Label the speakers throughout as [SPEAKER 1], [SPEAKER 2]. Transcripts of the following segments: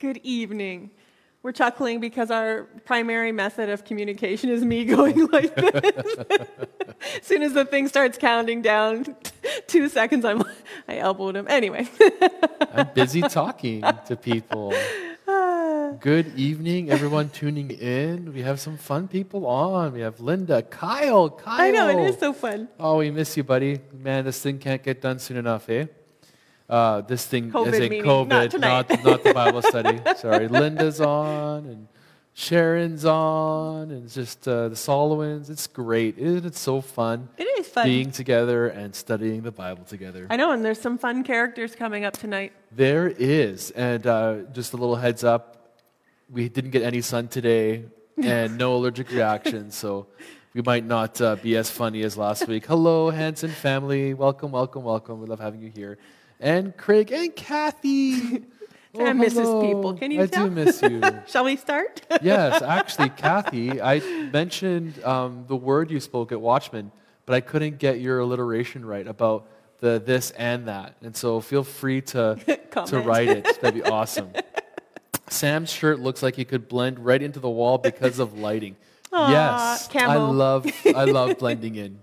[SPEAKER 1] Good evening. We're chuckling because our primary method of communication is me going like this. as soon as the thing starts counting down two seconds, I'm I elbowed him. Anyway.
[SPEAKER 2] I'm busy talking to people. Good evening, everyone tuning in. We have some fun people on. We have Linda, Kyle, Kyle.
[SPEAKER 1] I know, it is so fun.
[SPEAKER 2] Oh, we miss you, buddy. Man, this thing can't get done soon enough, eh? Uh, this thing
[SPEAKER 1] COVID
[SPEAKER 2] is a COVID,
[SPEAKER 1] not
[SPEAKER 2] not, not the Bible study. Sorry. Linda's on and Sharon's on and just uh, the Solowins. It's great. Isn't it so fun
[SPEAKER 1] It is fun.
[SPEAKER 2] being together and studying the Bible together?
[SPEAKER 1] I know, and there's some fun characters coming up tonight.
[SPEAKER 2] There is. And uh, just a little heads up we didn't get any sun today and no allergic reactions, so we might not uh, be as funny as last week. Hello, Hanson family. Welcome, welcome, welcome. We love having you here. And Craig and Kathy.
[SPEAKER 1] Sam misses
[SPEAKER 2] hello.
[SPEAKER 1] people. Can you
[SPEAKER 2] I
[SPEAKER 1] tell?
[SPEAKER 2] do miss you.
[SPEAKER 1] Shall we start?
[SPEAKER 2] yes, actually, Kathy, I mentioned um, the word you spoke at Watchman, but I couldn't get your alliteration right about the this and that. And so feel free to, to write it. That'd be awesome. Sam's shirt looks like he could blend right into the wall because of lighting.
[SPEAKER 1] Aw,
[SPEAKER 2] yes, I love I love blending in.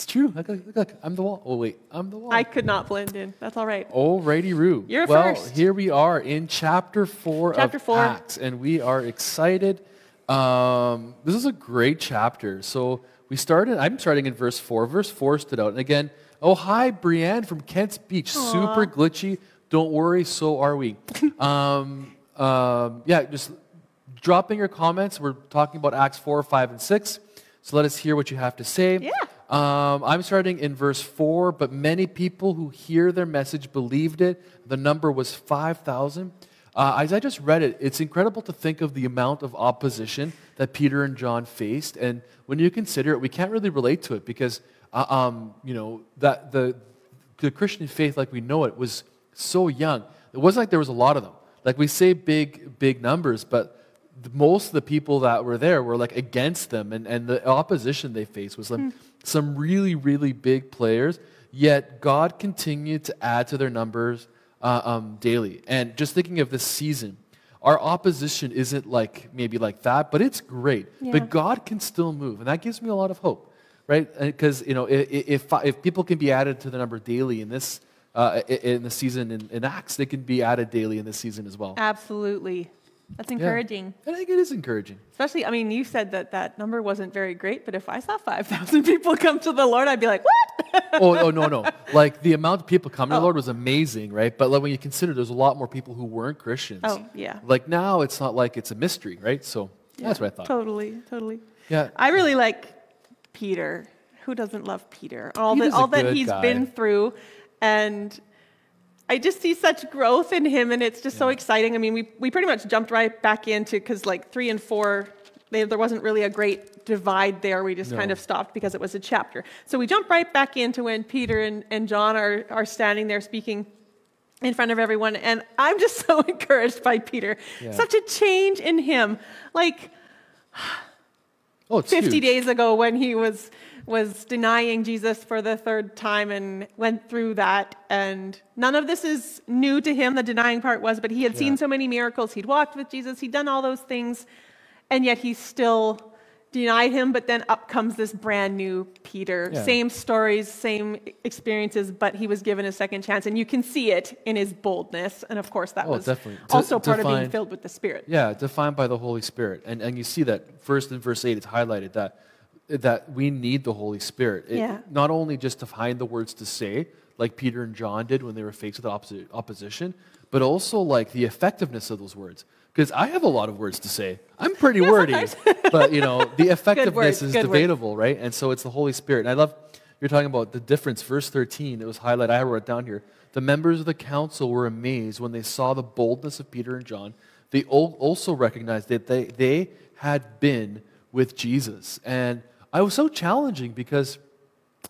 [SPEAKER 2] It's true. Look, look, look, I'm the wall. Oh wait, I'm the wall.
[SPEAKER 1] I could not blend in. That's all right.
[SPEAKER 2] Alrighty, Roo.
[SPEAKER 1] You're
[SPEAKER 2] well,
[SPEAKER 1] first.
[SPEAKER 2] here we are in chapter four
[SPEAKER 1] Chapter
[SPEAKER 2] of
[SPEAKER 1] four.
[SPEAKER 2] Acts, and we are excited. Um, this is a great chapter. So we started. I'm starting in verse four. Verse four stood out, and again, oh hi, Brienne from Kent's Beach. Super glitchy. Don't worry, so are we. um, um, yeah, just dropping your comments. We're talking about Acts four, five, and six. So let us hear what you have to say.
[SPEAKER 1] Yeah.
[SPEAKER 2] Um, I'm starting in verse 4, but many people who hear their message believed it. The number was 5,000. Uh, as I just read it, it's incredible to think of the amount of opposition that Peter and John faced. And when you consider it, we can't really relate to it because, uh, um, you know, that the, the Christian faith like we know it was so young. It wasn't like there was a lot of them. Like we say big, big numbers, but most of the people that were there were like against them and, and the opposition they faced was like some really really big players yet god continued to add to their numbers uh, um, daily and just thinking of this season our opposition isn't like maybe like that but it's great
[SPEAKER 1] Yeah.
[SPEAKER 2] but god can still move and that gives me a lot of hope right because you know if, if people can be added to the number daily in this uh, in the season in, in acts they can be added daily in this season as well
[SPEAKER 1] Absolutely. That's
[SPEAKER 2] yeah.
[SPEAKER 1] encouraging.
[SPEAKER 2] I think it is encouraging.
[SPEAKER 1] Especially, I mean, you said that that number wasn't very great, but if I saw 5,000 people come to the Lord, I'd be like, what?
[SPEAKER 2] oh, oh, no, no. Like the amount of people coming to
[SPEAKER 1] Oh.
[SPEAKER 2] the Lord was amazing, right? But like when you consider there's a lot more people who weren't Christians.
[SPEAKER 1] Oh, yeah.
[SPEAKER 2] Like now it's not like it's a mystery, right? So yeah, that's what I thought.
[SPEAKER 1] Totally, totally.
[SPEAKER 2] Yeah.
[SPEAKER 1] I really like Peter. Who doesn't love Peter? All,
[SPEAKER 2] Peter's
[SPEAKER 1] that, all that he's
[SPEAKER 2] guy.
[SPEAKER 1] been through. And I just see such growth in him, and it's just so exciting. I mean, we, we pretty much jumped right back into, because like three and four, they, there wasn't really a great divide there. We just kind of stopped because it was a chapter. So we jumped right back into when Peter and, and John are, are standing there speaking in front of everyone. And I'm just so encouraged by Peter.
[SPEAKER 2] Yeah.
[SPEAKER 1] Such a change in him. Like,
[SPEAKER 2] Oh,
[SPEAKER 1] 50
[SPEAKER 2] huge.
[SPEAKER 1] days ago when he was was denying Jesus for the third time and went through that. And none of this is new to him the denying part was but he had seen so many miracles. He'd walked with Jesus. He'd done all those things. And yet he still denied him. But then up comes this brand new Peter.
[SPEAKER 2] Yeah.
[SPEAKER 1] same stories same experiences but he was given a second chance. And you can see it in his boldness. And of course that
[SPEAKER 2] Oh,
[SPEAKER 1] was
[SPEAKER 2] definitely.
[SPEAKER 1] Also part of being filled with the spirit.
[SPEAKER 2] Yeah, defined by the Holy Spirit. And, and you see that first in verse 8, it's highlighted that, that we need the Holy Spirit. It-
[SPEAKER 1] Yeah.
[SPEAKER 2] Not only just to find the words to say, like Peter and John did when they were faced with opposi- opposition, but also like the effectiveness of those words. Because I have a lot of words to say. I'm pretty wordy, but you know, the effectiveness is
[SPEAKER 1] good
[SPEAKER 2] debatable, right? And so it's the Holy Spirit. And I love you're talking about the difference. Verse 13, it was highlighted. I wrote it down here. The members of the council were amazed when they saw the boldness of Peter and John. They also recognized that they, they had been with Jesus. And I was so challenging because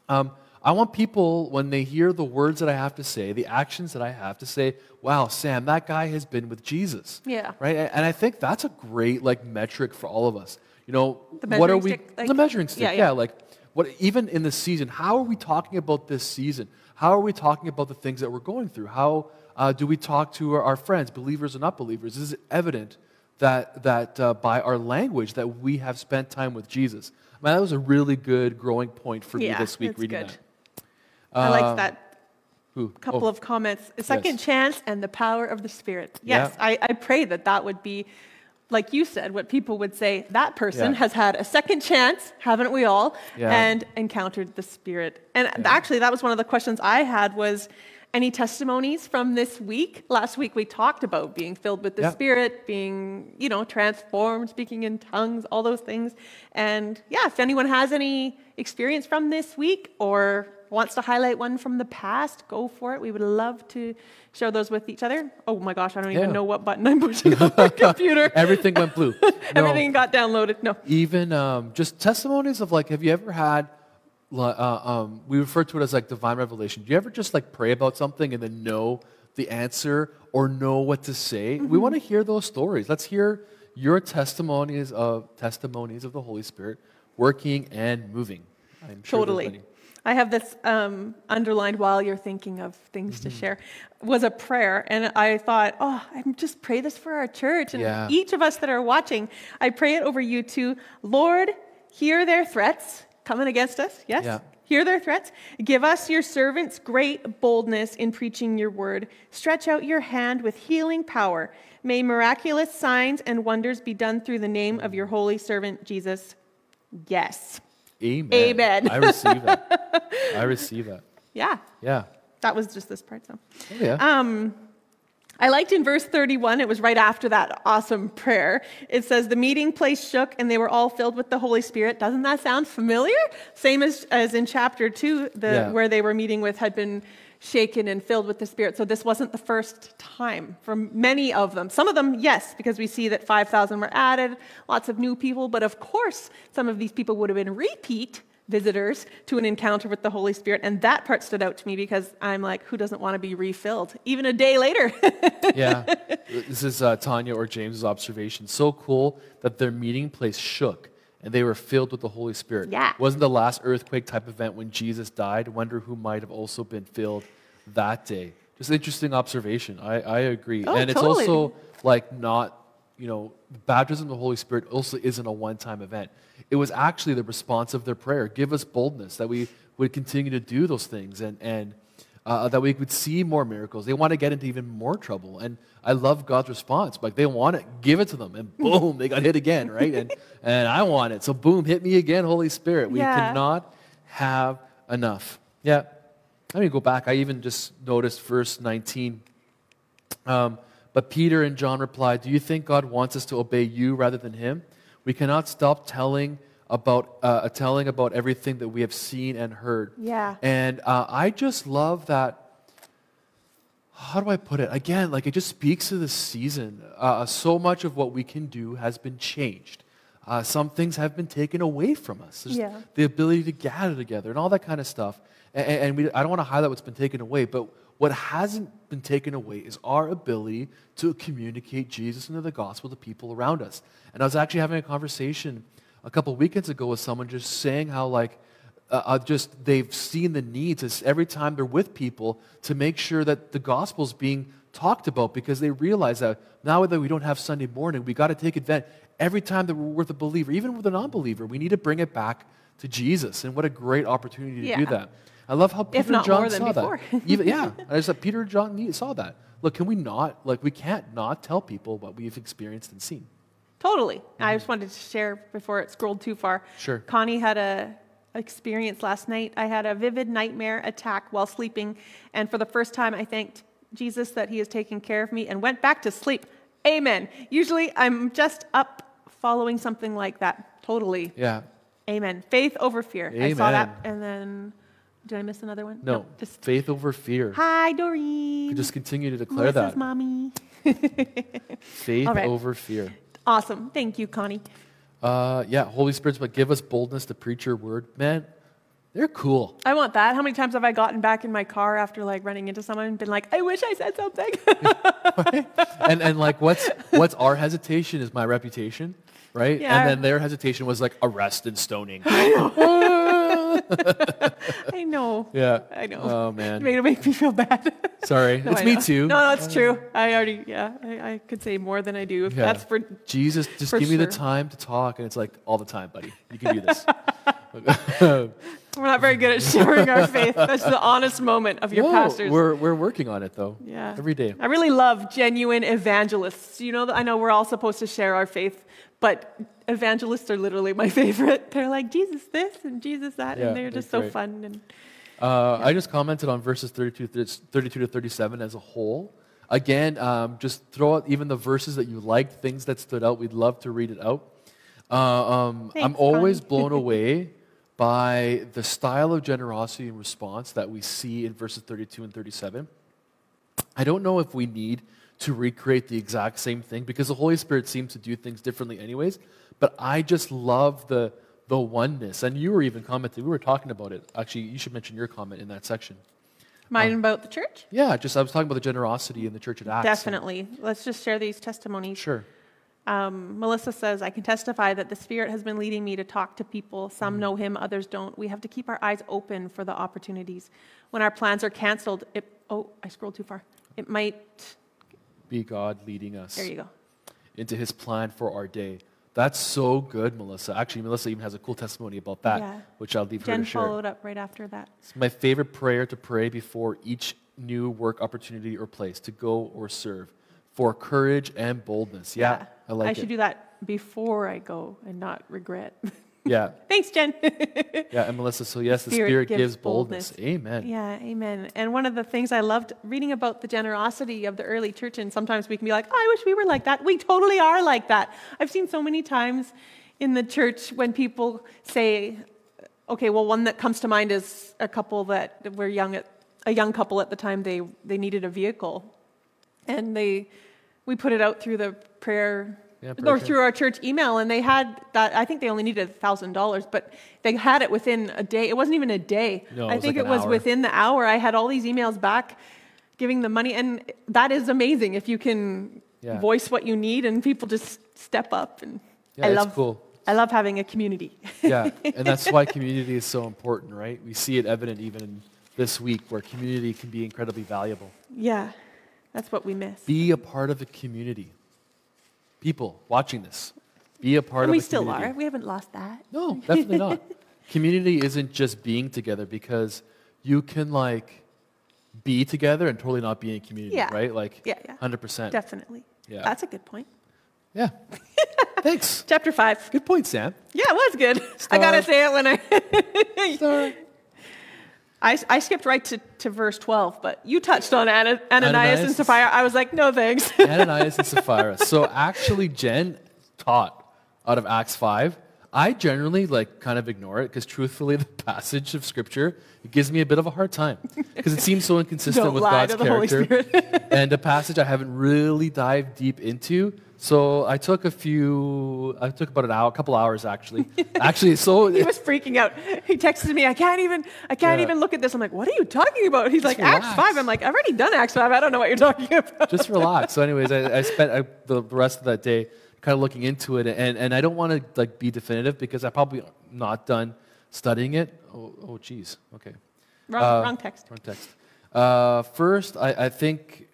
[SPEAKER 2] um, I want people, when they hear the words that I have to say, the actions that I have to say, wow, Sam, that guy has been with Jesus.
[SPEAKER 1] Yeah.
[SPEAKER 2] Right? And I think that's a great like metric for all of us. You know, what are we?
[SPEAKER 1] stick, like-
[SPEAKER 2] the measuring stick.
[SPEAKER 1] Yeah,
[SPEAKER 2] Yeah,
[SPEAKER 1] yeah.
[SPEAKER 2] Like what? Even in the season, how are we talking about this season? how are we talking about the things that we're going through? How uh, do we talk to our, our, friends, believers and not believers? Is it evident that, that uh, by our language that we have spent time with Jesus? Man, that was a really good growing point for
[SPEAKER 1] yeah,
[SPEAKER 2] me this week reading
[SPEAKER 1] good.
[SPEAKER 2] that.
[SPEAKER 1] I like um, that
[SPEAKER 2] Who?
[SPEAKER 1] couple
[SPEAKER 2] oh.
[SPEAKER 1] of comments. A second
[SPEAKER 2] Yes.
[SPEAKER 1] chance and the power of the Spirit. Yes,
[SPEAKER 2] Yeah.
[SPEAKER 1] I, I pray that that would be, like you said, what people would say. That person
[SPEAKER 2] Yeah.
[SPEAKER 1] has had a second chance, haven't we all?
[SPEAKER 2] Yeah.
[SPEAKER 1] And encountered the Spirit. And actually, that was one of the questions I had was, any testimonies from this week? Last week we talked about being filled with the
[SPEAKER 2] Yeah.
[SPEAKER 1] Spirit, being, you know, transformed, speaking in tongues, all those things. And yeah, if anyone has any experience from this week or wants to highlight one from the past, go for it. We would love to share those with each other. Oh my gosh, I don't even
[SPEAKER 2] Yeah.
[SPEAKER 1] know what button I'm pushing on my computer.
[SPEAKER 2] Everything went blue. No,
[SPEAKER 1] Everything got downloaded. No.
[SPEAKER 2] even um, just testimonies of like, have you ever had, uh, um, we refer to it as like divine revelation. Do you ever just like pray about something and then know the answer or know what to say? We
[SPEAKER 1] Mm-hmm.
[SPEAKER 2] want to hear those stories. Let's hear your testimonies of testimonies of the Holy Spirit working and moving. I'm
[SPEAKER 1] Totally. I have this um, underlined while you're thinking of things
[SPEAKER 2] Mm-hmm.
[SPEAKER 1] to share. Was a prayer, and I thought, oh, I just pray this for our church and
[SPEAKER 2] Yeah.
[SPEAKER 1] each of us that are watching. I pray it over you too. Lord, hear their threats coming against us. Yes.
[SPEAKER 2] Yeah.
[SPEAKER 1] Hear their threats. Give us, your servants, great boldness in preaching your word. Stretch out your hand with healing power. May miraculous signs and wonders be done through the name of your holy servant, Jesus. Yes.
[SPEAKER 2] Amen.
[SPEAKER 1] Amen.
[SPEAKER 2] I receive that. I receive that.
[SPEAKER 1] Yeah.
[SPEAKER 2] Yeah.
[SPEAKER 1] That was just this part. So,
[SPEAKER 2] Oh, yeah.
[SPEAKER 1] um, I liked in verse 31, it was right after that awesome prayer. It says, The meeting place shook and they were all filled with the Holy Spirit. Doesn't that sound familiar? Same as, as in chapter 2, the,
[SPEAKER 2] Yeah.
[SPEAKER 1] where they were meeting with had been shaken and filled with the Spirit. So this wasn't the first time for many of them. Some of them, yes, because we see that 5,000 were added, lots of new people. But of course, some of these people would have been repeat visitors to an encounter with the Holy Spirit. And that part stood out to me because I'm like, who doesn't want to be refilled? Even a day later.
[SPEAKER 2] yeah. This is uh, Tanya or James's observation. So cool that their meeting place shook and they were filled with the Holy Spirit.
[SPEAKER 1] Yeah.
[SPEAKER 2] Wasn't the last earthquake type event when Jesus died? Wonder who might have also been filled that day. Just interesting observation. I, I agree.
[SPEAKER 1] Oh,
[SPEAKER 2] and it's
[SPEAKER 1] totally.
[SPEAKER 2] also like not, you know, baptism of the Holy Spirit also isn't a one time event. It was actually the response of their prayer. Give us boldness that we would continue to do those things and, and uh, that we would see more miracles. They want to get into even more trouble. And I love God's response. Like they want it, give it to them. And boom, they got hit again, right? And, and I want it. So boom, hit me again, Holy Spirit. We
[SPEAKER 1] Yeah.
[SPEAKER 2] cannot have enough. Yeah. Let me go back. I even just noticed verse 19. Um, but Peter and John replied, Do you think God wants us to obey you rather than him? We cannot stop telling about, uh, telling about everything that we have seen and heard.
[SPEAKER 1] Yeah.
[SPEAKER 2] And uh, I just love that. How do I put it? Again, like it just speaks to the season. Uh, so much of what we can do has been changed. Uh, some things have been taken away from us. There's
[SPEAKER 1] Yeah.
[SPEAKER 2] The ability to gather together and all that kind of stuff. And, and we, I don't want to highlight what's been taken away, but what hasn't been taken away is our ability to communicate Jesus and the gospel to people around us. And I was actually having a conversation a couple weekends ago with someone just saying how, like, uh, uh, just they've seen the need to every time they're with people to make sure that the gospel's being talked about because they realize that now that we don't have Sunday morning, we got to take advantage. Every time that we're with a believer, even with a non-believer, we need to bring it back to Jesus. And what a great opportunity to
[SPEAKER 1] Yeah.
[SPEAKER 2] do that. I love how Peter and John
[SPEAKER 1] more than
[SPEAKER 2] saw
[SPEAKER 1] before.
[SPEAKER 2] that. Even, yeah, I just Peter and John saw that. Look, can we not? Like, we can't not tell people what we've experienced and seen.
[SPEAKER 1] Totally. I mm-hmm. just wanted to share before it scrolled too far.
[SPEAKER 2] Sure.
[SPEAKER 1] Connie had a experience last night. I had a vivid nightmare attack while sleeping, and for the first time, I thanked Jesus that He has taken care of me and went back to sleep. Amen. Usually, I'm just up following something like that. Totally.
[SPEAKER 2] Yeah.
[SPEAKER 1] Amen. Faith over fear. I saw that, and then did I miss another one?
[SPEAKER 2] No,
[SPEAKER 1] Nope, just
[SPEAKER 2] faith over fear.
[SPEAKER 1] hi, Doreen.
[SPEAKER 2] Just continue to declare
[SPEAKER 1] Melissa's
[SPEAKER 2] that.
[SPEAKER 1] mommy.
[SPEAKER 2] Faith
[SPEAKER 1] right.
[SPEAKER 2] over fear.
[SPEAKER 1] Awesome. Thank you, Connie.
[SPEAKER 2] Uh, yeah, Holy Spirit's but give us boldness to preach your word. Man, they're cool.
[SPEAKER 1] I want that. How many times have I gotten back in my car after like running into someone and been like, I wish I said something?
[SPEAKER 2] and and like what's what's our hesitation is my reputation, right?
[SPEAKER 1] Yeah.
[SPEAKER 2] And then their hesitation was like arrest and stoning.
[SPEAKER 1] I know.
[SPEAKER 2] Yeah.
[SPEAKER 1] I know.
[SPEAKER 2] Oh man.
[SPEAKER 1] You
[SPEAKER 2] man.
[SPEAKER 1] made it make me feel bad.
[SPEAKER 2] Sorry.
[SPEAKER 1] No,
[SPEAKER 2] it's
[SPEAKER 1] I
[SPEAKER 2] me
[SPEAKER 1] know.
[SPEAKER 2] too.
[SPEAKER 1] No, no, it's uh, true. I already, yeah, I, I could say more than I do. If
[SPEAKER 2] Yeah.
[SPEAKER 1] that's for,
[SPEAKER 2] Jesus, just
[SPEAKER 1] For
[SPEAKER 2] give me the time to talk, and it's like all the time, buddy. You can do this.
[SPEAKER 1] we're not very good at sharing our faith. That's the honest moment of your
[SPEAKER 2] No,
[SPEAKER 1] pastors.
[SPEAKER 2] We're we're working on it though.
[SPEAKER 1] Yeah.
[SPEAKER 2] Every day.
[SPEAKER 1] I really love genuine evangelists. You know, I know we're all supposed to share our faith, but evangelists are literally my favorite. They're like Jesus this and Jesus that,
[SPEAKER 2] Yeah,
[SPEAKER 1] and they're
[SPEAKER 2] they're
[SPEAKER 1] just so fun. And
[SPEAKER 2] Uh, I just commented on verses 32, to 32 to 37 as a whole. Again, um, just throw out even the verses that you liked, things that stood out. We'd love to read it out. Uh, um, I'm always blown away by the style of generosity and response that we see in verses 32 and 37. I don't know if we need to recreate the exact same thing because the Holy Spirit seems to do things differently, anyways. But I just love the the oneness. And you were even commenting. We were talking about it. Actually, you should mention your comment in that section.
[SPEAKER 1] mine about the church?
[SPEAKER 2] Yeah, just I was talking about the generosity in the church at Acts.
[SPEAKER 1] Definitely. Let's just share these testimonies.
[SPEAKER 2] Sure.
[SPEAKER 1] Um, Melissa says, I can testify that the Spirit has been leading me to talk to people. Some know Him, others don't. We have to keep our eyes open for the opportunities. When our plans are canceled, it, oh, I scrolled too far. It might,
[SPEAKER 2] Be God leading us
[SPEAKER 1] there you go.
[SPEAKER 2] into His plan for our day. That's so good, Melissa. Actually, Melissa even has a cool testimony about that,
[SPEAKER 1] Yeah.
[SPEAKER 2] which I'll leave her
[SPEAKER 1] Jen
[SPEAKER 2] to share.
[SPEAKER 1] followed up right after that.
[SPEAKER 2] It's my favorite prayer to pray before each new work opportunity or place to go or serve for courage and boldness. Yeah, I like
[SPEAKER 1] I
[SPEAKER 2] it.
[SPEAKER 1] should do that before I go and not regret.
[SPEAKER 2] yeah,
[SPEAKER 1] Thanks, Jen.
[SPEAKER 2] yeah. And Melissa, so yes, the
[SPEAKER 1] Spirit
[SPEAKER 2] Spirit
[SPEAKER 1] gives
[SPEAKER 2] gives boldness.
[SPEAKER 1] boldness.
[SPEAKER 2] Amen.
[SPEAKER 1] Yeah, amen. And one of the things I loved reading about the generosity of the early church, and sometimes we can be like, oh, I wish we were like that. We totally are like that. I've seen so many times in the church when people say, okay, well, one that comes to mind is a couple that were young at a young couple at the time they they needed a vehicle, and they we put it out through the prayer
[SPEAKER 2] Yeah,
[SPEAKER 1] or through our church email, and they had that. I think they only needed thousand dollars, but they had it within a day. It wasn't even a day.
[SPEAKER 2] No, it
[SPEAKER 1] I
[SPEAKER 2] was
[SPEAKER 1] think
[SPEAKER 2] like
[SPEAKER 1] it was within the hour. I had all these emails back, giving the money, and that is amazing if you can
[SPEAKER 2] Yeah.
[SPEAKER 1] voice what you need and people just step up. And
[SPEAKER 2] Yeah,
[SPEAKER 1] I love,
[SPEAKER 2] cool.
[SPEAKER 1] I love having a community.
[SPEAKER 2] yeah, and that's why community is so important, right? We see it evident even in this week where community can be incredibly valuable.
[SPEAKER 1] yeah, that's what we miss.
[SPEAKER 2] Be a part of a community. People watching this, be a part
[SPEAKER 1] and
[SPEAKER 2] of
[SPEAKER 1] we
[SPEAKER 2] a
[SPEAKER 1] still
[SPEAKER 2] community.
[SPEAKER 1] are. We haven't lost that.
[SPEAKER 2] No, definitely not. Community isn't just being together because you can like be together and totally not be in community,
[SPEAKER 1] Yeah.
[SPEAKER 2] right? Like
[SPEAKER 1] Yeah, yeah.
[SPEAKER 2] 100%.
[SPEAKER 1] Definitely.
[SPEAKER 2] Yeah.
[SPEAKER 1] That's a good point.
[SPEAKER 2] Yeah. Thanks.
[SPEAKER 1] Chapter five.
[SPEAKER 2] Good point, Sam.
[SPEAKER 1] Yeah, it was good. I gotta say it when I.
[SPEAKER 2] Sorry.
[SPEAKER 1] I, I skipped right to, to verse 12, but you touched on Ana- Ananias,
[SPEAKER 2] Ananias.
[SPEAKER 1] and Sapphira. I was like, no thanks.
[SPEAKER 2] Ananias and Sapphira. So actually, Jen taught out of Acts 5. I generally like kind of ignore it because truthfully, the passage of scripture it gives me a bit of a hard time because it seems so inconsistent
[SPEAKER 1] Don't
[SPEAKER 2] with
[SPEAKER 1] lie
[SPEAKER 2] God's
[SPEAKER 1] to the Holy
[SPEAKER 2] character and a passage I haven't really dived deep into. So I took a few. I took about an hour, a couple hours actually. Actually, so
[SPEAKER 1] he was freaking out. He texted me, I can't even, I can't
[SPEAKER 2] Yeah.
[SPEAKER 1] even look at this. I'm like, what are you talking about? He's like, "Acts 5. I'm like, I've already done Acts 5. I don't know what you're talking about.
[SPEAKER 2] just relax. So, anyways, I, I spent uh, I, the rest of that day kind of looking into it, and, and I don't want to like be definitive because I probably not done studying it. Oh, oh, geez. Okay,
[SPEAKER 1] Wrong,
[SPEAKER 2] Uh,
[SPEAKER 1] wrong text.
[SPEAKER 2] wrong text. Uh, first, I, I think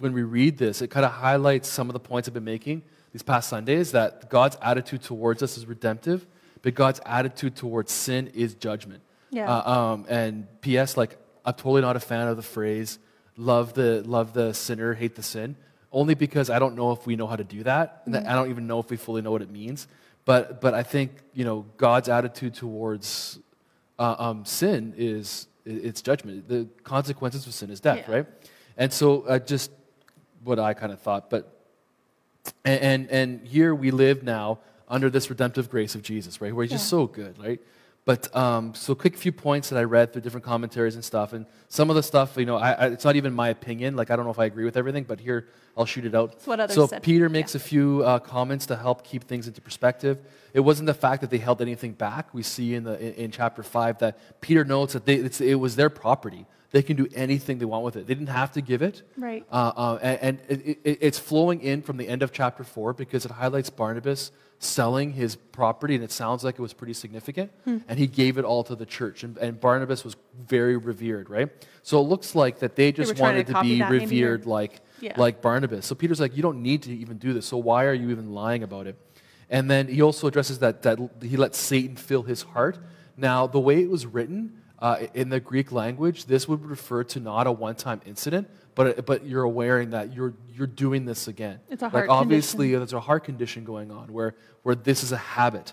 [SPEAKER 2] when we read this, it kind of highlights some of the points I've been making these past Sundays that God's attitude towards us is redemptive, but God's attitude towards sin is judgment.
[SPEAKER 1] Yeah.
[SPEAKER 2] Uh, um, and P.S. Like I'm totally not a fan of the phrase "love the love the sinner, hate the sin," only because I don't know if we know how to do that. and that I don't even know if we fully know what it means. But but I think you know God's attitude towards uh, um, sin is it's judgment. The consequences of sin is death,
[SPEAKER 1] Yeah.
[SPEAKER 2] right? And so uh, just what I kind of thought, but and, and and here we live now under this redemptive grace of Jesus, right? Where He's just so good, right? But um, so quick few points that I read through different commentaries and stuff, and some of the stuff, you know, I, I, it's not even my opinion. Like I don't know if I agree with everything, but here I'll shoot it out.
[SPEAKER 1] What others
[SPEAKER 2] so
[SPEAKER 1] said.
[SPEAKER 2] Peter makes a few uh, comments to help keep things into perspective. It wasn't the fact that they held anything back. We see in the in, in chapter five that Peter notes that they, it's, it was their property. they can do anything they want with it. They didn't have to give it.
[SPEAKER 1] Right.
[SPEAKER 2] Uh, uh, and and it, it, it's flowing in from the end of chapter 4 because it highlights Barnabas selling his property, and it sounds like it was pretty significant.
[SPEAKER 1] Hmm.
[SPEAKER 2] And he gave it all to the church. And, and Barnabas was very revered, right? So it looks like that they just
[SPEAKER 1] trying
[SPEAKER 2] wanted
[SPEAKER 1] to
[SPEAKER 2] to, be revered like,
[SPEAKER 1] Yeah.
[SPEAKER 2] like Barnabas. So Peter's like, you don't need to even do this. So why are you even lying about it? And then he also addresses that, that he let Satan fill his heart. Now, the way it was written uh, in the Greek language, this would refer to not a one time incident, but, but you're aware in that you're, you're doing this again.
[SPEAKER 1] It's a
[SPEAKER 2] like
[SPEAKER 1] heart
[SPEAKER 2] obviously, there's a heart condition going on where, where this is a habit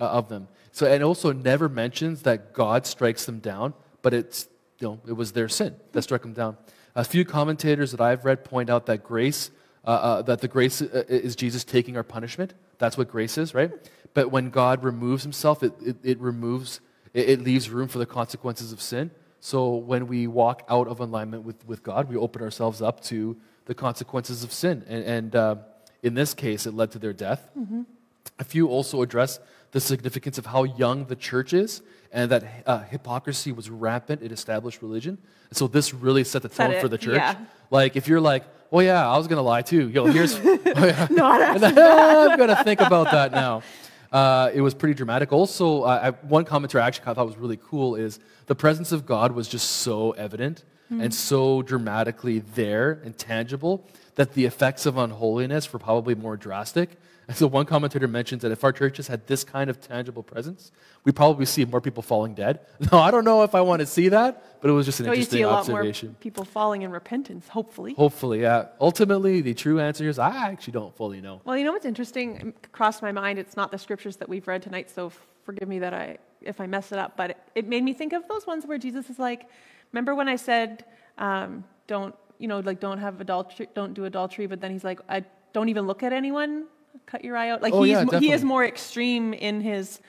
[SPEAKER 2] uh, of them. So, and also never mentions that God strikes them down, but it's, you know, it was their sin that struck them down. A few commentators that I've read point out that grace, uh, uh, that the grace uh, is Jesus taking our punishment. That's what grace is, right? But when God removes himself, it, it, it removes, it, it leaves room for the consequences of sin. So when we walk out of alignment with, with God, we open ourselves up to the consequences of sin. And, and uh, in this case, it led to their death. A few also address the significance of how young the church is and that uh, hypocrisy was rampant in established religion. And so this really set the
[SPEAKER 1] Set
[SPEAKER 2] tone for the church.
[SPEAKER 1] yeah.
[SPEAKER 2] Like if you're like, oh yeah, I was going to lie too. Yo, here's, oh, yeah. I'm going to think about that now. Uh, it was pretty dramatic. Also, uh, I, one commentary I actually thought was really cool is the presence of God was just so evident and so dramatically there and tangible that the effects of unholiness were probably more drastic. And so one commentator mentions that if our churches had this kind of tangible presence, we probably see more people falling dead. No, I don't know if I want to see that, but it was just an
[SPEAKER 1] No, you see a lot more people falling in repentance, hopefully.
[SPEAKER 2] Hopefully, yeah. Ultimately, the true answer is I actually don't fully know.
[SPEAKER 1] Well, you know what's interesting? It crossed my mind. It's not the scriptures that we've read tonight, so forgive me that I if I mess it up. But it, it made me think of those ones where Jesus is like, "Remember when I said, um, don't you know, like don't have adultery, don't do adultery?" But then he's like, "I don't even look at anyone. Cut your eye out." Like
[SPEAKER 2] Oh,
[SPEAKER 1] he's
[SPEAKER 2] yeah,
[SPEAKER 1] he is more extreme in his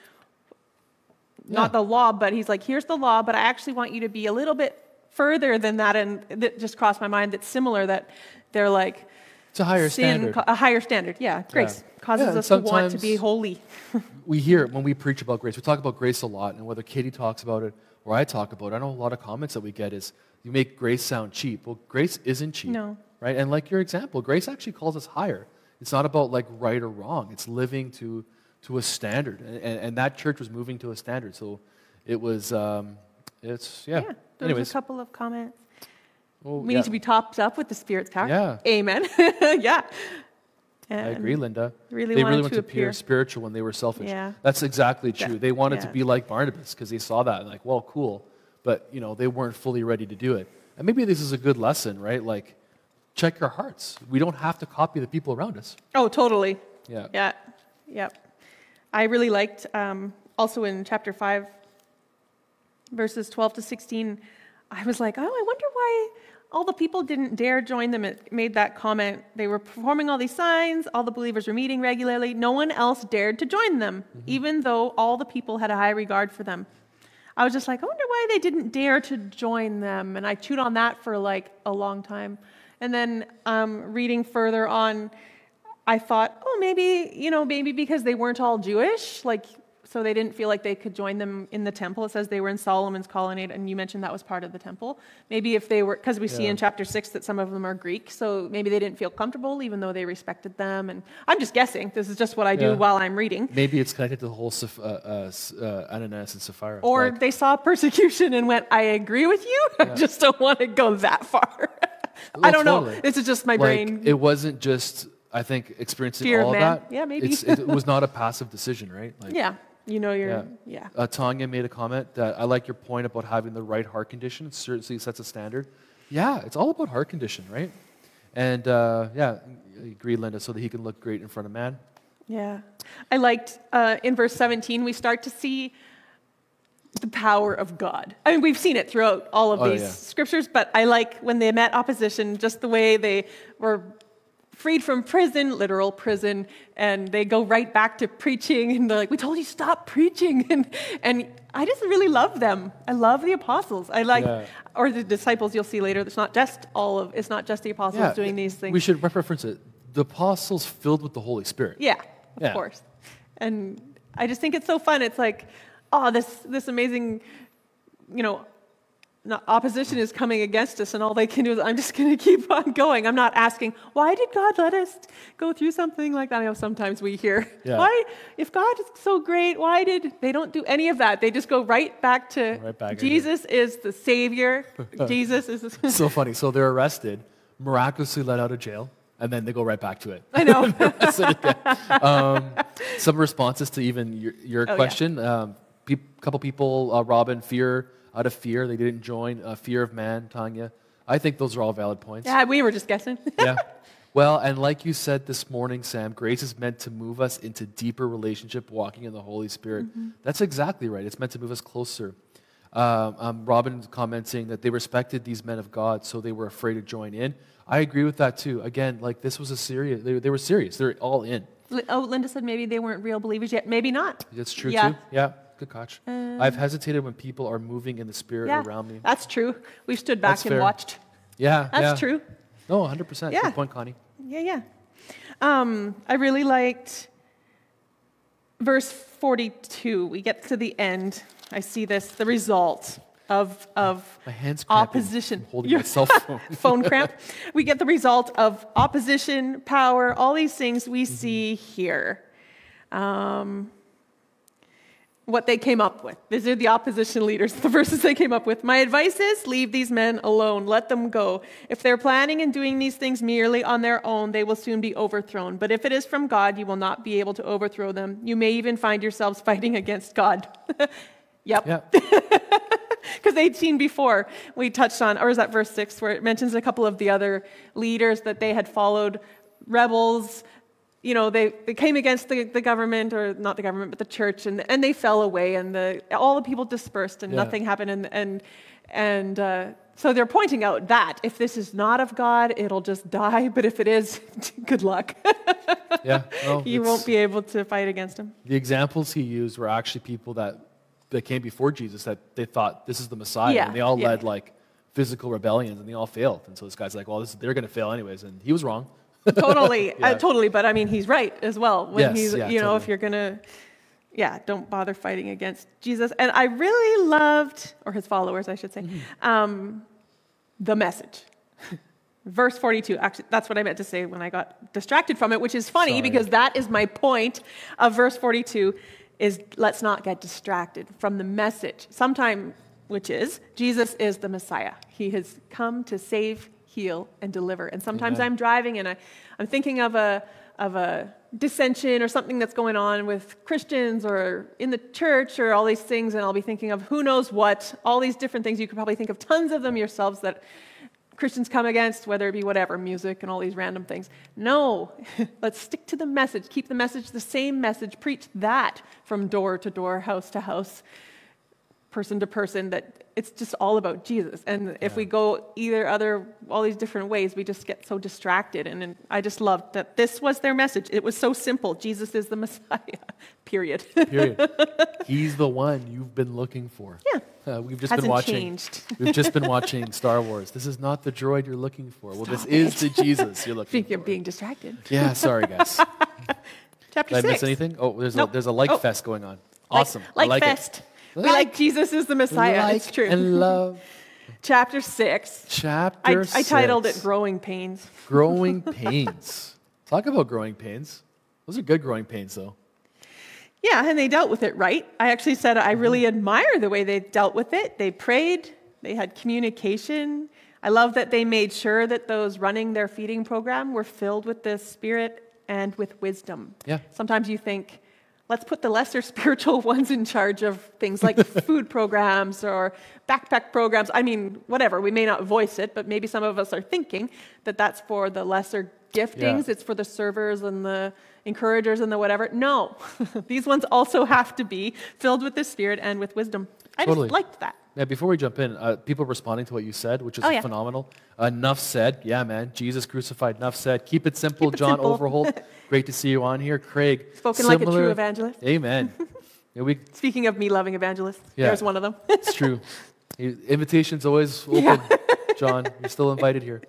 [SPEAKER 2] Yeah.
[SPEAKER 1] not the law, but he's like, "Here's the law, but I actually want you to be a little bit further than that." And that just crossed my mind. That's similar. That they're like
[SPEAKER 2] It's a higher
[SPEAKER 1] sin,
[SPEAKER 2] standard.
[SPEAKER 1] a higher standard. Yeah, grace causes
[SPEAKER 2] Yeah, and
[SPEAKER 1] us to want to be holy.
[SPEAKER 2] we hear it when we preach about grace. We talk about grace a lot, and whether Katie talks about it or I talk about it, I know a lot of comments that we get is you make grace sound cheap. Well, grace isn't cheap.
[SPEAKER 1] No.
[SPEAKER 2] Right? And like your example, grace actually calls us higher. It's not about like right or wrong. It's living to to a standard. And, and, and that church was moving to a standard. So it was um, it's yeah.
[SPEAKER 1] Yeah, there's
[SPEAKER 2] Anyways.
[SPEAKER 1] a couple of comments.
[SPEAKER 2] well,
[SPEAKER 1] We
[SPEAKER 2] yeah,
[SPEAKER 1] need to be topped up with the Spirit's power.
[SPEAKER 2] Yeah.
[SPEAKER 1] Amen. yeah.
[SPEAKER 2] I agree, Linda.
[SPEAKER 1] really
[SPEAKER 2] they
[SPEAKER 1] wanted
[SPEAKER 2] really wanted
[SPEAKER 1] to
[SPEAKER 2] appear
[SPEAKER 1] appear-
[SPEAKER 2] spiritual when they were selfish.
[SPEAKER 1] Yeah.
[SPEAKER 2] That's exactly true.
[SPEAKER 1] Yeah.
[SPEAKER 2] They wanted to be like Barnabas because they saw that and like, well, cool, but you know they weren't fully ready to do it. And maybe this is a good lesson, right? Like, check your hearts. We don't have to copy the people around us.
[SPEAKER 1] Oh, totally.
[SPEAKER 2] Yeah.
[SPEAKER 1] Yeah. Yep. I really liked um, also in chapter 5, verses 12 to 16. I was like, oh, I wonder why all the people didn't dare join them. It made that comment. They were performing all these signs, all the believers were meeting regularly. No one else dared to join them, even though all the people had a high regard for them. I was just like, I wonder why they didn't dare to join them. And I chewed on that for like a long time. And then um, reading further on, I thought, oh, maybe, you know, maybe because they weren't all Jewish, like, so they didn't feel like they could join them in the temple. It says they were in Solomon's colonnade, and you mentioned that was part of the temple. Maybe if they were, because we see in chapter six that some of them are Greek, so maybe they didn't feel comfortable, even though they respected them. And I'm just guessing. This is just what I do
[SPEAKER 2] Yeah.
[SPEAKER 1] while I'm reading.
[SPEAKER 2] Maybe it's connected to the whole uh, uh, uh, Ananias and Sapphira.
[SPEAKER 1] Or
[SPEAKER 2] Like,
[SPEAKER 1] they saw persecution and went, I agree with you. I just don't want to go that far. I don't know. This is just my
[SPEAKER 2] like,
[SPEAKER 1] brain.
[SPEAKER 2] it wasn't just, I think, experiencing
[SPEAKER 1] Fear
[SPEAKER 2] all of
[SPEAKER 1] man.
[SPEAKER 2] that.
[SPEAKER 1] Yeah, maybe.
[SPEAKER 2] It's, it was not a passive decision, right? Like,
[SPEAKER 1] yeah. You know, you're,
[SPEAKER 2] Yeah.
[SPEAKER 1] yeah.
[SPEAKER 2] Uh, Tanya made a comment that I like your point about having the right heart condition. It certainly sets a standard. Yeah, it's all about heart condition, right? And uh, yeah, I agree, Linda, so that he can look great in front of man.
[SPEAKER 1] Yeah. I liked uh, in verse 17, we start to see the power of God. I mean, we've seen it throughout all of
[SPEAKER 2] Oh,
[SPEAKER 1] these
[SPEAKER 2] yeah.
[SPEAKER 1] scriptures, but I like when they met opposition, just the way they were freed from prison, literal prison, and they go right back to preaching, and they're like, "We told you stop preaching," and and I just really love them. I love the apostles. I like,
[SPEAKER 2] Yeah.
[SPEAKER 1] or the disciples. You'll see later. It's not just all of. It's not just the apostles doing these things.
[SPEAKER 2] We should reference it. The apostles filled with the Holy Spirit.
[SPEAKER 1] Yeah, of
[SPEAKER 2] Yeah.
[SPEAKER 1] course. And I just think it's so fun. It's like, oh, this this amazing, you know, no- opposition is coming against us, and all they can do is, I'm just going to keep on going. I'm not asking, why did God let us go through something like that? I know sometimes we hear,
[SPEAKER 2] Yeah.
[SPEAKER 1] why, if God is so great, why did they don't do any of that? They just go right back to
[SPEAKER 2] Right back
[SPEAKER 1] Jesus is the Savior. Jesus is. The,
[SPEAKER 2] so funny. So they're arrested, miraculously let out of jail, and then they go right back to it.
[SPEAKER 1] I know.
[SPEAKER 2] um, some responses to even your, your
[SPEAKER 1] Oh, yeah.
[SPEAKER 2] question. Um, A couple people, uh, Robin, fear out of fear, they didn't join. Uh, fear of man, Tanya. I think those are all valid points.
[SPEAKER 1] yeah, we were just guessing.
[SPEAKER 2] yeah. Well, and like you said this morning, Sam, grace is meant to move us into deeper relationship, walking in the Holy Spirit.
[SPEAKER 1] Mm-hmm.
[SPEAKER 2] That's exactly right. It's meant to move us closer. Um, um, Robin commenting that they respected these men of God, so they were afraid to join in. I agree with that too. Again, like this was a serious. They, they were serious. They're all in.
[SPEAKER 1] Oh, Linda said maybe they weren't real believers yet. Maybe not.
[SPEAKER 2] That's true
[SPEAKER 1] Yeah.
[SPEAKER 2] Too. Yeah, good catch. I've hesitated when people are moving in the spirit
[SPEAKER 1] Yeah,
[SPEAKER 2] around me.
[SPEAKER 1] that's true. We've stood back
[SPEAKER 2] That's
[SPEAKER 1] and
[SPEAKER 2] fair.
[SPEAKER 1] watched.
[SPEAKER 2] Yeah,
[SPEAKER 1] That's
[SPEAKER 2] yeah.
[SPEAKER 1] true.
[SPEAKER 2] No, 100%.
[SPEAKER 1] Yeah.
[SPEAKER 2] Good point, Connie.
[SPEAKER 1] Yeah, yeah. Um, I really liked verse 42. We get to the end. I see this, the result of, of
[SPEAKER 2] My hand's
[SPEAKER 1] opposition.
[SPEAKER 2] I'm holding
[SPEAKER 1] Your
[SPEAKER 2] my cell phone.
[SPEAKER 1] phone cramp. We get the result of opposition, power, all these things we
[SPEAKER 2] Mm-hmm.
[SPEAKER 1] see here. Um, what they came up with. These are the opposition leaders, the verses they came up with. My advice is leave these men alone, let them go. If they're planning and doing these things merely on their own, they will soon be overthrown. But if it is from God, you will not be able to overthrow them. You may even find yourselves fighting against God. yep. Because they'd seen before, we touched on, or is that verse 6, where it mentions a couple of the other leaders that they had followed, rebels. You know, they, they came against the, the government, or not the government, but the church, and, and they fell away, and the, all the people dispersed, and
[SPEAKER 2] Yeah.
[SPEAKER 1] nothing happened. And, and, and uh, so they're pointing out that if this is not of God, it'll just die, but if it is, good luck.
[SPEAKER 2] Yeah. No,
[SPEAKER 1] you won't be able to fight against him.
[SPEAKER 2] The examples he used were actually people that, that came before Jesus that they thought this is the Messiah.
[SPEAKER 1] Yeah,
[SPEAKER 2] And they all
[SPEAKER 1] yeah.
[SPEAKER 2] led like physical rebellions and they all failed. And so this guy's like, well, this, they're going to fail anyways. And he was wrong.
[SPEAKER 1] totally,
[SPEAKER 2] Yeah.
[SPEAKER 1] uh, totally. But I mean, he's right as well. When
[SPEAKER 2] Yes,
[SPEAKER 1] he's,
[SPEAKER 2] yeah,
[SPEAKER 1] you know, if you're gonna, yeah, don't bother fighting against Jesus. And I really loved, or his followers, I should say,
[SPEAKER 2] Mm-hmm.
[SPEAKER 1] um, the message. Verse 42, actually, that's what I meant to say when I got distracted from it, which is funny
[SPEAKER 2] Sorry.
[SPEAKER 1] because that is my point of verse 42 is let's not get distracted from the message. Sometime, which is Jesus is the Messiah. He has come to save, heal, and deliver. And sometimes
[SPEAKER 2] Amen.
[SPEAKER 1] I'm driving and I, I'm thinking of a, of a dissension or something that's going on with Christians or in the church or all these things, and I'll be thinking of who knows what, all these different things. You could probably think of tons of them yourselves that Christians come against, whether it be whatever, music and all these random things. No, let's stick to the message. Keep the message the same message. Preach that from door to door, house to house, person to person, that it's just all about Jesus. And if we go either other, all these different ways, we just get so distracted. And, and I just loved that this was their message. It was so simple Jesus is the Messiah, period.
[SPEAKER 2] Period. He's the one you've been looking for.
[SPEAKER 1] yeah.
[SPEAKER 2] Uh, we've just
[SPEAKER 1] Hasn't
[SPEAKER 2] been watching.
[SPEAKER 1] changed.
[SPEAKER 2] we've just been watching Star Wars. This is not the droid you're looking for. Well, this
[SPEAKER 1] Stop
[SPEAKER 2] is the Jesus you're looking for.
[SPEAKER 1] of being distracted.
[SPEAKER 2] Yeah, sorry guys.
[SPEAKER 1] Chapter
[SPEAKER 2] Did I
[SPEAKER 1] six.
[SPEAKER 2] miss anything? Oh, there's
[SPEAKER 1] Nope.
[SPEAKER 2] a there's a like
[SPEAKER 1] Oh.
[SPEAKER 2] fest going on. Awesome.
[SPEAKER 1] Like,
[SPEAKER 2] like
[SPEAKER 1] fest.
[SPEAKER 2] it.
[SPEAKER 1] We like Jesus is the Messiah.
[SPEAKER 2] like
[SPEAKER 1] it's true.
[SPEAKER 2] and love.
[SPEAKER 1] Chapter six.
[SPEAKER 2] Chapter
[SPEAKER 1] I, I titled it Growing Pains.
[SPEAKER 2] Growing pains. Talk about growing pains. Those are good growing pains, though.
[SPEAKER 1] Yeah, and they dealt with it right. I actually said I really
[SPEAKER 2] Mm-hmm.
[SPEAKER 1] admire the way they dealt with it. They prayed, they had communication. I love that they made sure that those running their feeding program were filled with the Spirit and with wisdom.
[SPEAKER 2] Yeah.
[SPEAKER 1] Sometimes you think, let's put the lesser spiritual ones in charge of things like food programs or backpack programs. I mean, whatever. We may not voice it, but maybe some of us are thinking that that's for the lesser giftings.
[SPEAKER 2] Yeah.
[SPEAKER 1] It's for the servers and the encouragers and the whatever. No, these ones also have to be filled with the Spirit and with wisdom. I
[SPEAKER 2] Totally.
[SPEAKER 1] just liked that.
[SPEAKER 2] Now, before we jump in, uh, people responding to what you said, which is
[SPEAKER 1] Oh, yeah.
[SPEAKER 2] phenomenal. Uh, enough said. Yeah, man. Jesus crucified. Enough said. Keep it simple,
[SPEAKER 1] Keep it
[SPEAKER 2] John
[SPEAKER 1] simple.
[SPEAKER 2] Overholt. Great to see you on here. Craig.
[SPEAKER 1] Spoken like a true evangelist.
[SPEAKER 2] Amen. yeah, we,
[SPEAKER 1] Speaking of me loving evangelists,
[SPEAKER 2] Yeah.
[SPEAKER 1] there's one of them.
[SPEAKER 2] it's true. Invitation's always open,
[SPEAKER 1] Yeah.
[SPEAKER 2] John. You're still invited here.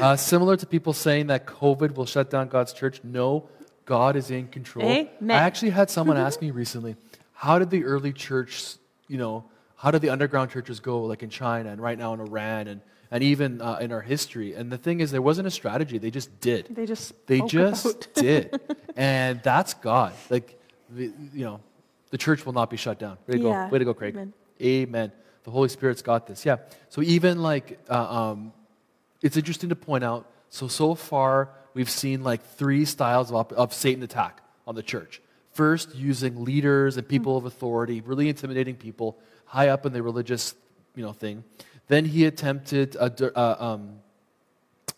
[SPEAKER 2] Uh, similar to people saying that COVID will shut down God's church, no, God is in control.
[SPEAKER 1] Amen.
[SPEAKER 2] I actually had someone ask me recently, how did the early church, you know, how did the underground churches go, like in China and right now in Iran and, and even uh, in our history? And the thing is, there wasn't a strategy. They just did.
[SPEAKER 1] They just
[SPEAKER 2] They just did. And that's God. Like, the, you know, the church will not be shut down. Way to
[SPEAKER 1] Yeah.
[SPEAKER 2] go. Way to go, Craig.
[SPEAKER 1] Amen.
[SPEAKER 2] Amen. The Holy Spirit's got this. Yeah. So even like, uh, um, it's interesting to point out. So so far we've seen like three styles of, op- of Satan attack on the church. First, using leaders and people of authority, really intimidating people high up in the religious, you know, thing. Then he attempted a, uh, um,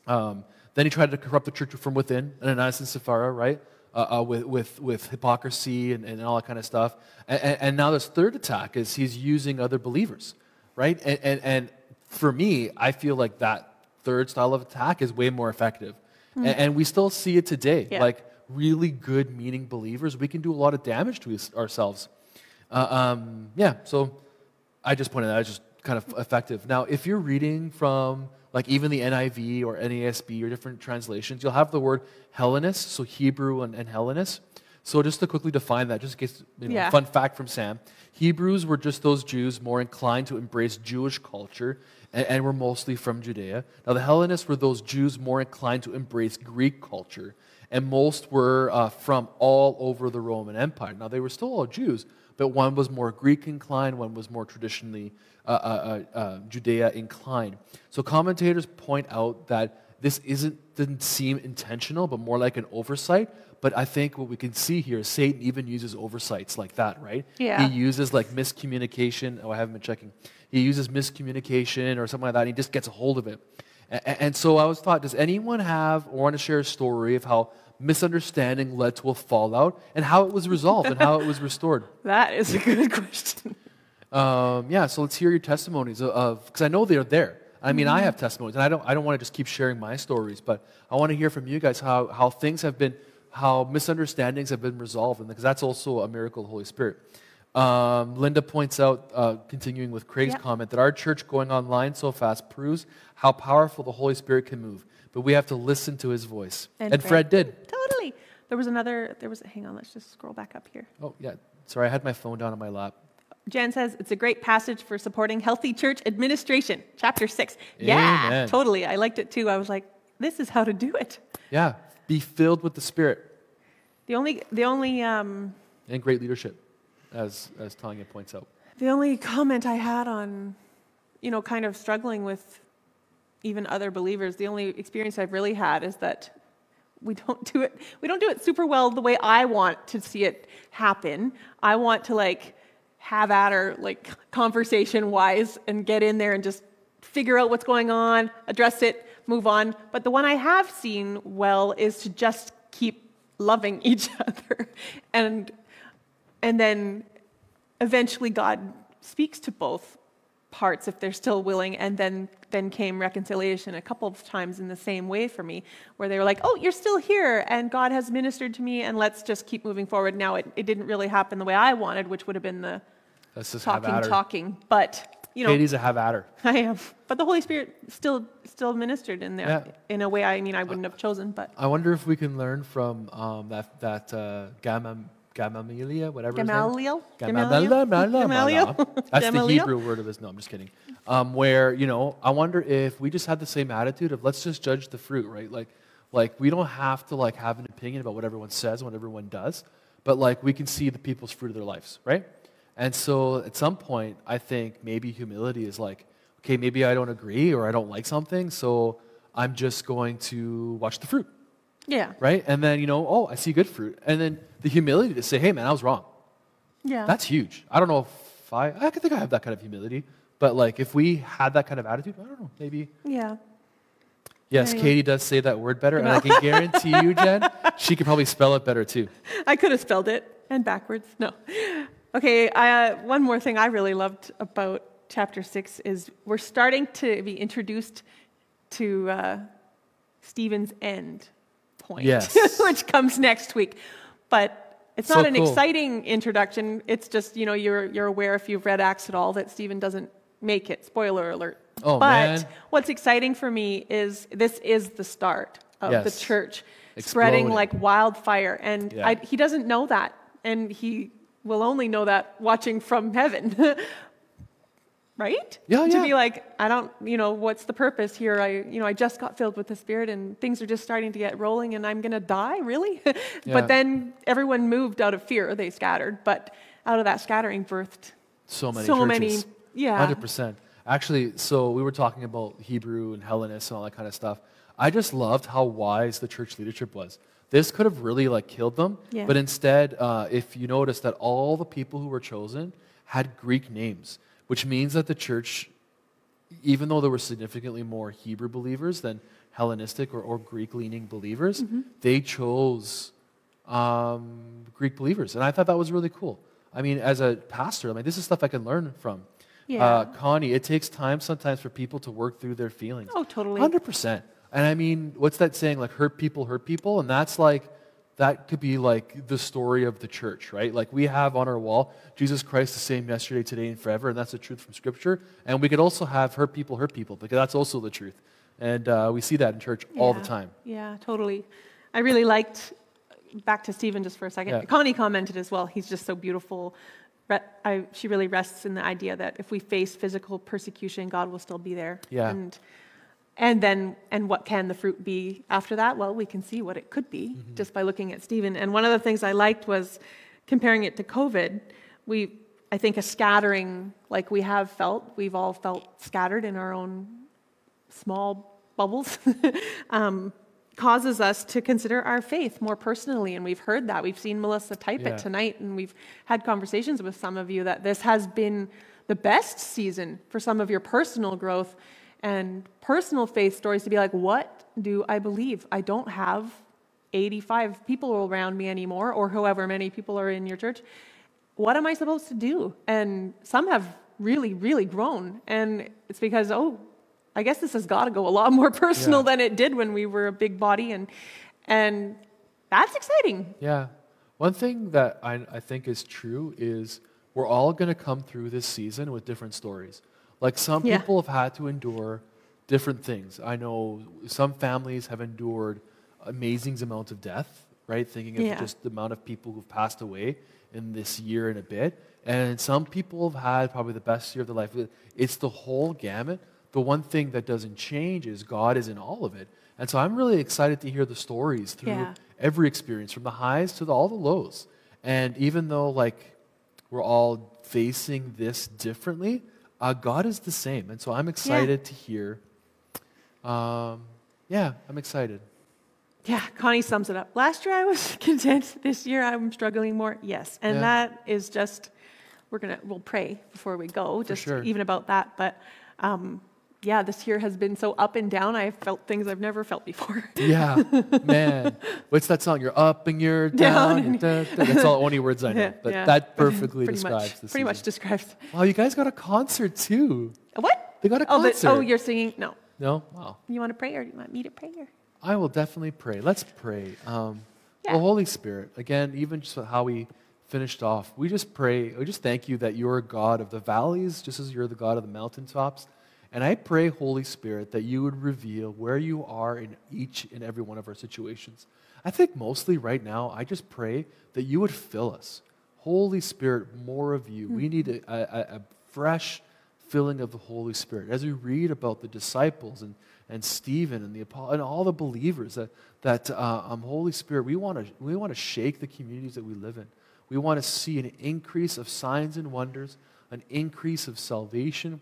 [SPEAKER 2] um, then he tried to corrupt the church from within, Ananias and Sapphira, right? Uh, uh, with, with, with hypocrisy and, and all that kind of stuff. And, and, and now this third attack is he's using other believers, right? And, and, and for me, I feel like that third style of attack is way more effective. And, and we still see it today.
[SPEAKER 1] Yeah.
[SPEAKER 2] Like really good, meaning believers, we can do a lot of damage to ourselves. Uh, um, yeah, so I just pointed that out, it's just kind of effective. Now, if you're reading from like even the NIV or NASB or different translations, you'll have the word Hellenist, so Hebrew and, and Hellenist. So just to quickly define that, just in case, you know,
[SPEAKER 1] Yeah.
[SPEAKER 2] fun fact from Sam, Hebrews were just those Jews more inclined to embrace Jewish culture and, and were mostly from Judea. Now the Hellenists were those Jews more inclined to embrace Greek culture, and most were uh, from all over the Roman Empire. Now they were still all Jews, but one was more Greek inclined, one was more traditionally uh, uh, uh, uh, Judea inclined. So commentators point out that this isn't didn't seem intentional, but more like an oversight. But I think what we can see here is Satan even uses oversights like that, right?
[SPEAKER 1] Yeah.
[SPEAKER 2] He uses like miscommunication. Oh, I haven't been checking. He uses miscommunication or something like that, and he just gets a hold of it. A- And so I was thought, does anyone have or want to share a story of how misunderstanding led to a fallout and how it was resolved and how it was restored?
[SPEAKER 1] That is a good question.
[SPEAKER 2] Um, yeah, so let's hear your testimonies of because I know they're there. I mean, I have testimonies, and I don't. I don't want to just keep sharing my stories, but I want to hear from you guys how how things have been, how misunderstandings have been resolved, and because that's also a miracle of the Holy Spirit. Um, Linda points out, uh, continuing with Craig's
[SPEAKER 1] Yep.
[SPEAKER 2] comment, that our church going online so fast proves how powerful the Holy Spirit can move, but we have to listen to His voice.
[SPEAKER 1] And
[SPEAKER 2] And, Fred
[SPEAKER 1] Fred.
[SPEAKER 2] did.
[SPEAKER 1] Totally. There was another, there was, hang on, let's just scroll back up here.
[SPEAKER 2] Oh yeah, sorry, I had my phone down on my lap.
[SPEAKER 1] Jan says it's a great passage for supporting healthy church administration, chapter six. Yeah,
[SPEAKER 2] Amen.
[SPEAKER 1] totally. I liked it too. I was like, this is how to do it.
[SPEAKER 2] Yeah, be filled with the Spirit.
[SPEAKER 1] The only, the only, um,
[SPEAKER 2] and great leadership, as, as Tanya points out.
[SPEAKER 1] the only comment I had on, you know, kind of struggling with even other believers, the only experience I've really had is that we don't do it we don't do it super well the way I want to see it happen. I want to like have at her like conversation wise and get in there and just figure out what's going on, address it, move on. But the one I have seen well is to just keep loving each other and and then eventually God speaks to both parts if they're still willing and then then came reconciliation a couple of times in the same way for me where they were like oh you're still here and god has ministered to me and let's just keep moving forward now it, it didn't really happen the way i wanted which would have been the talking talking but you know
[SPEAKER 2] Katie's a have at her.
[SPEAKER 1] i am but the holy spirit still still ministered in there
[SPEAKER 2] Yeah.
[SPEAKER 1] in a way i mean i wouldn't have chosen but
[SPEAKER 2] I wonder if we can learn from um, that that uh, Gamma Gamaliel, whatever
[SPEAKER 1] gamaliel
[SPEAKER 2] name. Gamaliel.
[SPEAKER 1] Gamaliel?
[SPEAKER 2] That's the Hebrew word of his. No, I'm just kidding. Um, where you know, I wonder if we just had the same attitude of let's just judge the fruit, right? Like, like we don't have to like have an opinion about what everyone says, and what everyone does, but like we can see the people's fruit of their lives, right? And so at some point, I think maybe humility is like, okay, maybe I don't agree or I don't like something, so I'm just going to watch the fruit
[SPEAKER 1] yeah
[SPEAKER 2] right? And then, you know, oh, I see good fruit. And then the humility to say, hey, man, I was wrong.
[SPEAKER 1] yeah
[SPEAKER 2] That's huge. I don't know if I, I think I have that kind of humility. But like, if we had that kind of attitude, I don't know, maybe.
[SPEAKER 1] yeah
[SPEAKER 2] Yes. Katie does say that word better. And I can guarantee you, Jen, she could probably spell it better too.
[SPEAKER 1] I could have spelled it and backwards. No. Okay, I, uh, one more thing I really loved about chapter six is we're starting to be introduced to uh, Stephen's end point,
[SPEAKER 2] Yes.
[SPEAKER 1] which comes next week. But it's
[SPEAKER 2] So
[SPEAKER 1] not an
[SPEAKER 2] cool.
[SPEAKER 1] exciting introduction. It's just, you know, you're, you're aware if you've read Acts at all that Stephen doesn't make it. Spoiler alert.
[SPEAKER 2] Oh,
[SPEAKER 1] but
[SPEAKER 2] man.
[SPEAKER 1] what's exciting for me is this is the start of the
[SPEAKER 2] Yes.
[SPEAKER 1] church spreading like wildfire. And
[SPEAKER 2] Yeah.
[SPEAKER 1] I, he doesn't know that. And he will only know that watching from heaven. right?
[SPEAKER 2] Yeah,
[SPEAKER 1] to
[SPEAKER 2] yeah.
[SPEAKER 1] be like, I don't, you know, what's the purpose here? I, you know, I just got filled with the Spirit and things are just starting to get rolling and I'm going to die, really?
[SPEAKER 2] Yeah.
[SPEAKER 1] But then everyone moved out of fear. They scattered. But out of that scattering birthed
[SPEAKER 2] So many
[SPEAKER 1] so
[SPEAKER 2] churches.
[SPEAKER 1] many, yeah.
[SPEAKER 2] 100%. Actually, so we were talking about Hebrew and Hellenist and all that kind of stuff. I just loved how wise the church leadership was. This could have really like killed them,
[SPEAKER 1] Yeah.
[SPEAKER 2] but instead, uh, if you notice that all the people who were chosen had Greek names, which means that the church, even though there were significantly more Hebrew believers than Hellenistic or, or Greek-leaning believers,
[SPEAKER 1] Mm-hmm.
[SPEAKER 2] they chose um, Greek believers, and I thought that was really cool. I mean, as a pastor, I mean, this is stuff I can learn from.
[SPEAKER 1] Yeah.
[SPEAKER 2] Uh, Connie, it takes time sometimes for people to work through their feelings.
[SPEAKER 1] Oh, totally.
[SPEAKER 2] Hundred percent. And I mean, what's that saying? Like, hurt people hurt people, and that's like that could be like the story of the church, right? Like we have on our wall Jesus Christ the same yesterday, today, and forever, and that's the truth from Scripture. And we could also have hurt people hurt people because that's also the truth. And uh, we see that in church all the time.
[SPEAKER 1] Yeah, totally. I really liked, back to Stephen just for a second.
[SPEAKER 2] Yeah.
[SPEAKER 1] Connie commented as well. He's just so beautiful. I, she really rests in the idea that if we face physical persecution, God will still be there.
[SPEAKER 2] Yeah.
[SPEAKER 1] And, and then, and what can the fruit be after that? Well, we can see what it could be
[SPEAKER 2] Mm-hmm.
[SPEAKER 1] just by looking at Stephen. And one of the things I liked was comparing it to COVID. We, I think, a scattering like we have felt, we've all felt scattered in our own small bubbles, um, causes us to consider our faith more personally. And we've heard that. We've seen Melissa type
[SPEAKER 2] Yeah.
[SPEAKER 1] it tonight, and we've had conversations with some of you that this has been the best season for some of your personal growth and personal faith stories to be like, what do I believe? I don't have 85 people around me anymore, or however many people are in your church. What am I supposed to do? And some have really, really grown. And it's because, oh, I guess this has got to go a lot more personal
[SPEAKER 2] Yeah.
[SPEAKER 1] than it did when we were a big body. And, and that's exciting.
[SPEAKER 2] Yeah. One thing that I, I think is true is we're all going to come through this season with different stories. Like some
[SPEAKER 1] Yeah.
[SPEAKER 2] people have had to endure different things. I know some families have endured amazing amounts of death, right? Thinking of
[SPEAKER 1] Yeah.
[SPEAKER 2] just the amount of people who've passed away in this year and a bit. And some people have had probably the best year of their life. It's the whole gamut. The one thing that doesn't change is God is in all of it. And so I'm really excited to hear the stories through
[SPEAKER 1] Yeah.
[SPEAKER 2] every experience, from the highs to the, all the lows. And even though like we're all facing this differently, uh, God is the same. And so I'm excited to hear. Um, yeah, I'm excited.
[SPEAKER 1] Yeah, Connie sums it up. Last year I was content. This year I'm struggling more. Yes, and
[SPEAKER 2] Yeah.
[SPEAKER 1] that is just we're gonna we'll pray before we go, just
[SPEAKER 2] sure.
[SPEAKER 1] even about that. But um, yeah, this year has been so up and down. I've felt things I've never felt before.
[SPEAKER 2] Yeah, man. What's that song? You're up and you're
[SPEAKER 1] Down
[SPEAKER 2] down. da, da. That's all only words I know.
[SPEAKER 1] Yeah,
[SPEAKER 2] But
[SPEAKER 1] yeah.
[SPEAKER 2] that perfectly describes
[SPEAKER 1] much, pretty much
[SPEAKER 2] season.
[SPEAKER 1] describes.
[SPEAKER 2] Wow, you guys got a concert too.
[SPEAKER 1] What?
[SPEAKER 2] They got a
[SPEAKER 1] Oh, the,
[SPEAKER 2] concert.
[SPEAKER 1] oh, you're singing? No.
[SPEAKER 2] No? Wow.
[SPEAKER 1] You want to pray, or do you want me to pray? Or?
[SPEAKER 2] I will definitely pray. Let's pray. Um,
[SPEAKER 1] Yeah.
[SPEAKER 2] Well, Holy Spirit, again, even just how we finished off, we just pray, we just thank you that you're a God of the valleys, just as you're the God of the mountaintops. And I pray, Holy Spirit, that you would reveal where you are in each and every one of our situations. I think mostly right now, I just pray that you would fill us. Holy Spirit, more of you. We need a, a, a fresh filling of the Holy Spirit. As we read about the disciples and, and Stephen and, the, and all the believers, that, that uh, um, Holy Spirit, we want to we wanna shake the communities that we live in. We want to see an increase of signs and wonders, an increase of salvation.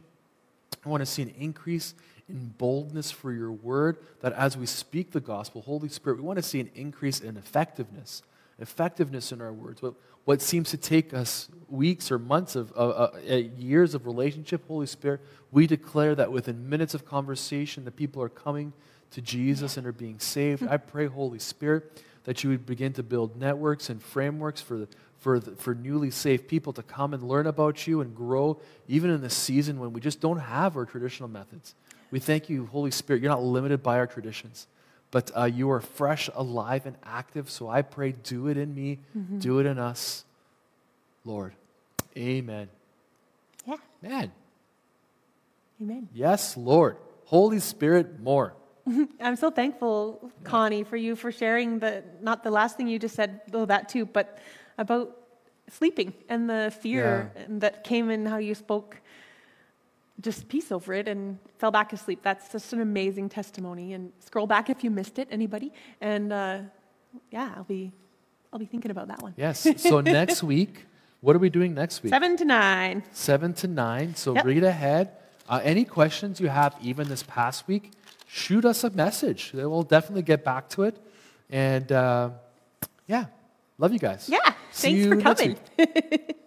[SPEAKER 2] I want to see an increase in boldness for your word, that as we speak the gospel, Holy Spirit, we want to see an increase in effectiveness, effectiveness in our words. What, what seems to take us weeks or months of uh, uh, years of relationship, Holy Spirit, we declare that within minutes of conversation, the people are coming to Jesus and are being saved. I pray, Holy Spirit, that you would begin to build networks and frameworks for the, for, the, for newly saved people to come and learn about you and grow, even in this season when we just don't have our traditional methods. We thank you, Holy Spirit. You're not limited by our traditions, but uh, you are fresh, alive, and active. So I pray, do it in me, do it in us, Lord. Amen.
[SPEAKER 1] Yeah.
[SPEAKER 2] Man,
[SPEAKER 1] Amen.
[SPEAKER 2] yes, Lord. Holy Spirit, more.
[SPEAKER 1] I'm so thankful, Connie, for you for sharing the not the last thing you just said, though that too, but about sleeping and the fear that came in how you spoke just peace over it and fell back asleep. That's just an amazing testimony. And scroll back if you missed it, anybody. And uh, yeah, I'll be, I'll be thinking about that one.
[SPEAKER 2] Yes. So next week, what are we doing next week?
[SPEAKER 1] Seven to nine.
[SPEAKER 2] Seven to nine. So
[SPEAKER 1] Yep.
[SPEAKER 2] read ahead. Uh, any questions you have, even this past week, shoot us a message. We'll definitely get back to it. And uh, yeah, love you guys.
[SPEAKER 1] Yeah,
[SPEAKER 2] See
[SPEAKER 1] thanks for coming.